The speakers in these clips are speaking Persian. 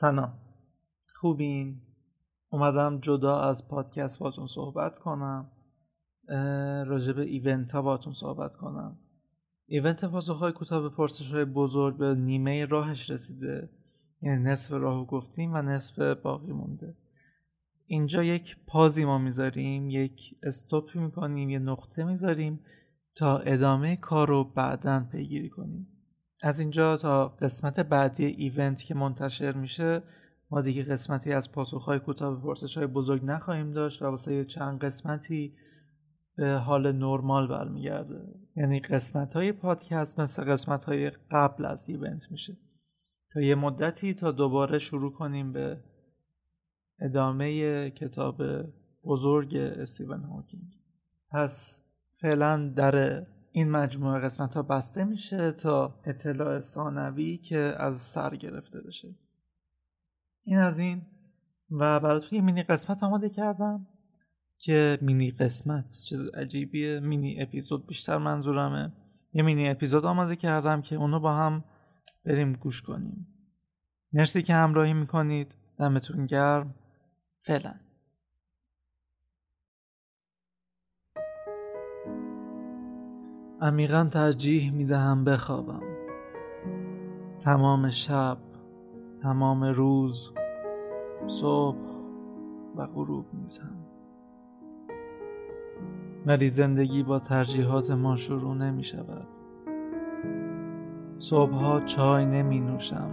سلام. خوبین؟ اومدم جدا از پادکست باتون صحبت کنم. راجع به ایونت ها باتون صحبت کنم. ایونت پاسخ های کوتاه پرسش های بزرگ به نیمه راهش رسیده. یعنی نصف راهو گفتیم و نصف باقی مونده. اینجا یک پازی ما می‌ذاریم یک استوپی می‌کنیم یه نقطه می‌ذاریم تا ادامه کار رو بعدا پیگیری کنیم. از اینجا تا قسمت بعدی ایونت که منتشر میشه ما دیگه قسمتی از پاسخهای کوتاه به پرسش بزرگ نخواهیم داشت و واسه چند قسمتی به حال نرمال برمیگرده. یعنی قسمت های پادکست مثل قسمت های قبل از ایونت میشه. تا یه مدتی تا دوباره شروع کنیم به ادامه کتاب بزرگ استیون هاکینگ پس فعلا در این مجموعه قسمت ها بسته میشه تا اطلاع ثانوی که از سر گرفته بشه. این از این. و براتون یه مینی قسمت آماده کردم که مینی قسمت چیز عجیبیه. مینی اپیزود بیشتر منظورمه. یه مینی اپیزود آماده کردم که اونو با هم بریم گوش کنیم. مرسی که همراهی می‌کنید. دمتون گرم. فعلا. عمیقا ترجیح می‌دهم بخوابم. تمام شب تمام روز صبح و غروب میزم ولی زندگی با ترجیحات ما شروع نمی شود صبحها چای نمی نوشم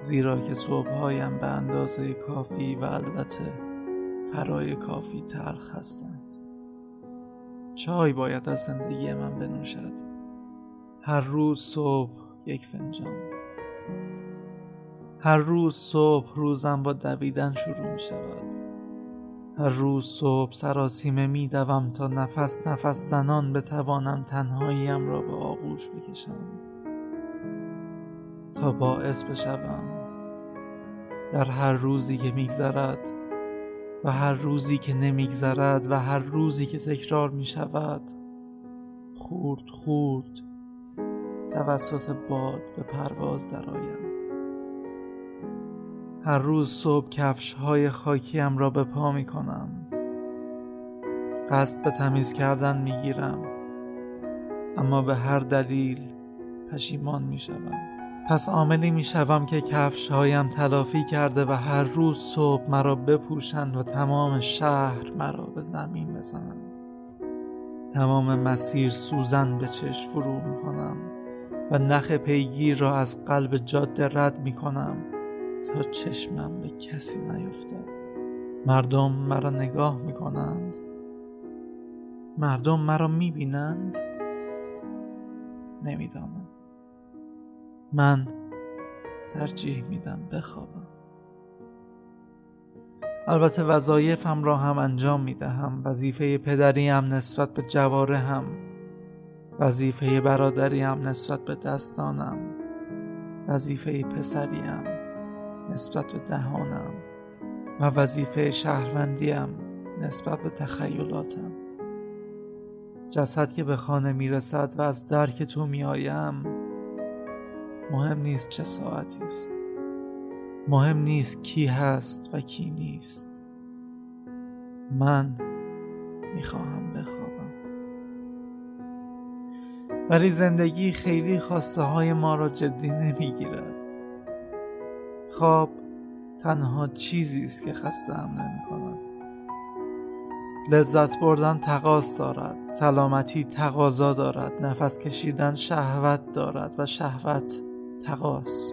زیرا که صبحهایم به اندازه کافی و البته فرای کافی تلخ هستند چای باید از زندگی من بنوشد. هر روز صبح یک فنجان. هر روز صبح روزم با دویدن شروع می شود. هر روز صبح سراسیمه می دوم تا نفس نفس زنان بتوانم تنهاییم را به آغوش بکشم. تا باعث بشوم. در هر روزی که میگذرد و هر روزی که نمیگذرد و هر روزی که تکرار می شود خورد خورد توسط باد به پرواز درآیم هر روز صبح کفش های خاکیم را به پا می کنم قصد به تمیز کردن می گیرم اما به هر دلیل پشیمان می شدم. پس عاملی می شوم که کفش هایم تلافی کرده و هر روز صبح مرا بپوشند و تمام شهر مرا به زمین بزنند. تمام مسیر سوزن به چشم فرو می کنم و نخ پیگیر را از قلب جاده رد می کنم تا چشمم به کسی نیفتد. مردم مرا نگاه می کنند مردم مرا می بینند نمی‌دانم. من ترجیح میدم بخوابم. البته وظایفم را هم انجام می دهم وظیفه پدریم نسبت به جوارهم وظیفه برادریم نسبت به دستانم. وظیفه پسریم نسبت به دهانم. و وظیفه شهروندیم نسبت به تخیلاتم. جسد که به خانه می‌رسد و از درک تو میآیم مهم نیست چه ساعتی است. مهم نیست کی هست و کی نیست. من می‌خواهم بخوابم. ولی زندگی خیلی خواسته های ما را جدی نمی‌گیرد. خواب تنها چیزی است که خسته هم نمی کند لذت بردن تقاس دارد سلامتی تقاضا دارد نفس کشیدن شهوت دارد و شهوت تقاس.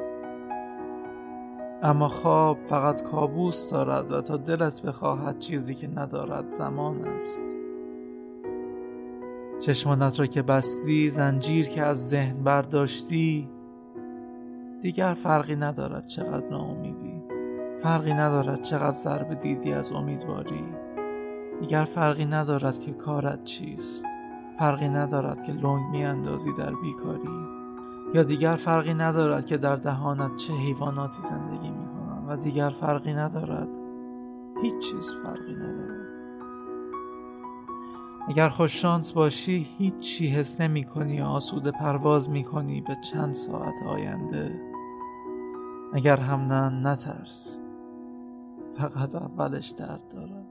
اما خواب فقط کابوس دارد و تا دلت بخواهد چیزی که ندارد زمان است. چشمانت را که بستی زنجیر که از ذهن برداشتی دیگر فرقی ندارد چقدر ناامیدی. فرقی ندارد چقدر ضربه دیدی از امیدواری. دیگر فرقی ندارد که کارت چیست. فرقی ندارد که لنگ میاندازی در بیکاری. یا دیگر فرقی ندارد که در دهانت چه حیواناتی زندگی می‌کنند و دیگر فرقی ندارد. هیچ چیز فرقی ندارد. اگر خوششانس باشی هیچی حس نمی کنی آسوده پرواز می کنی به چند ساعت آینده. اگر هم نه نترس. فقط اولش درد دارد.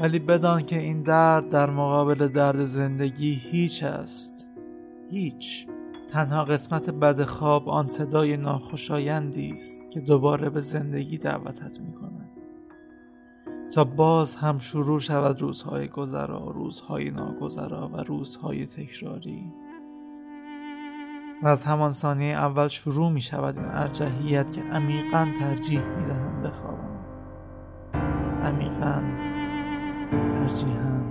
ولی بدان که این درد در مقابل درد زندگی هیچ است. هیچ. تنها قسمت بد خواب آن صدای ناخوشایندی است که دوباره به زندگی دعوتت می کند تا باز هم شروع شود روزهای گذرا روزهای ناگذرا و روزهای تکراری. و از همان ثانیه اول شروع می شود این ارجحیت که عمیقا ترجیح می دهم بخوابم. عمیقا ترجیحا.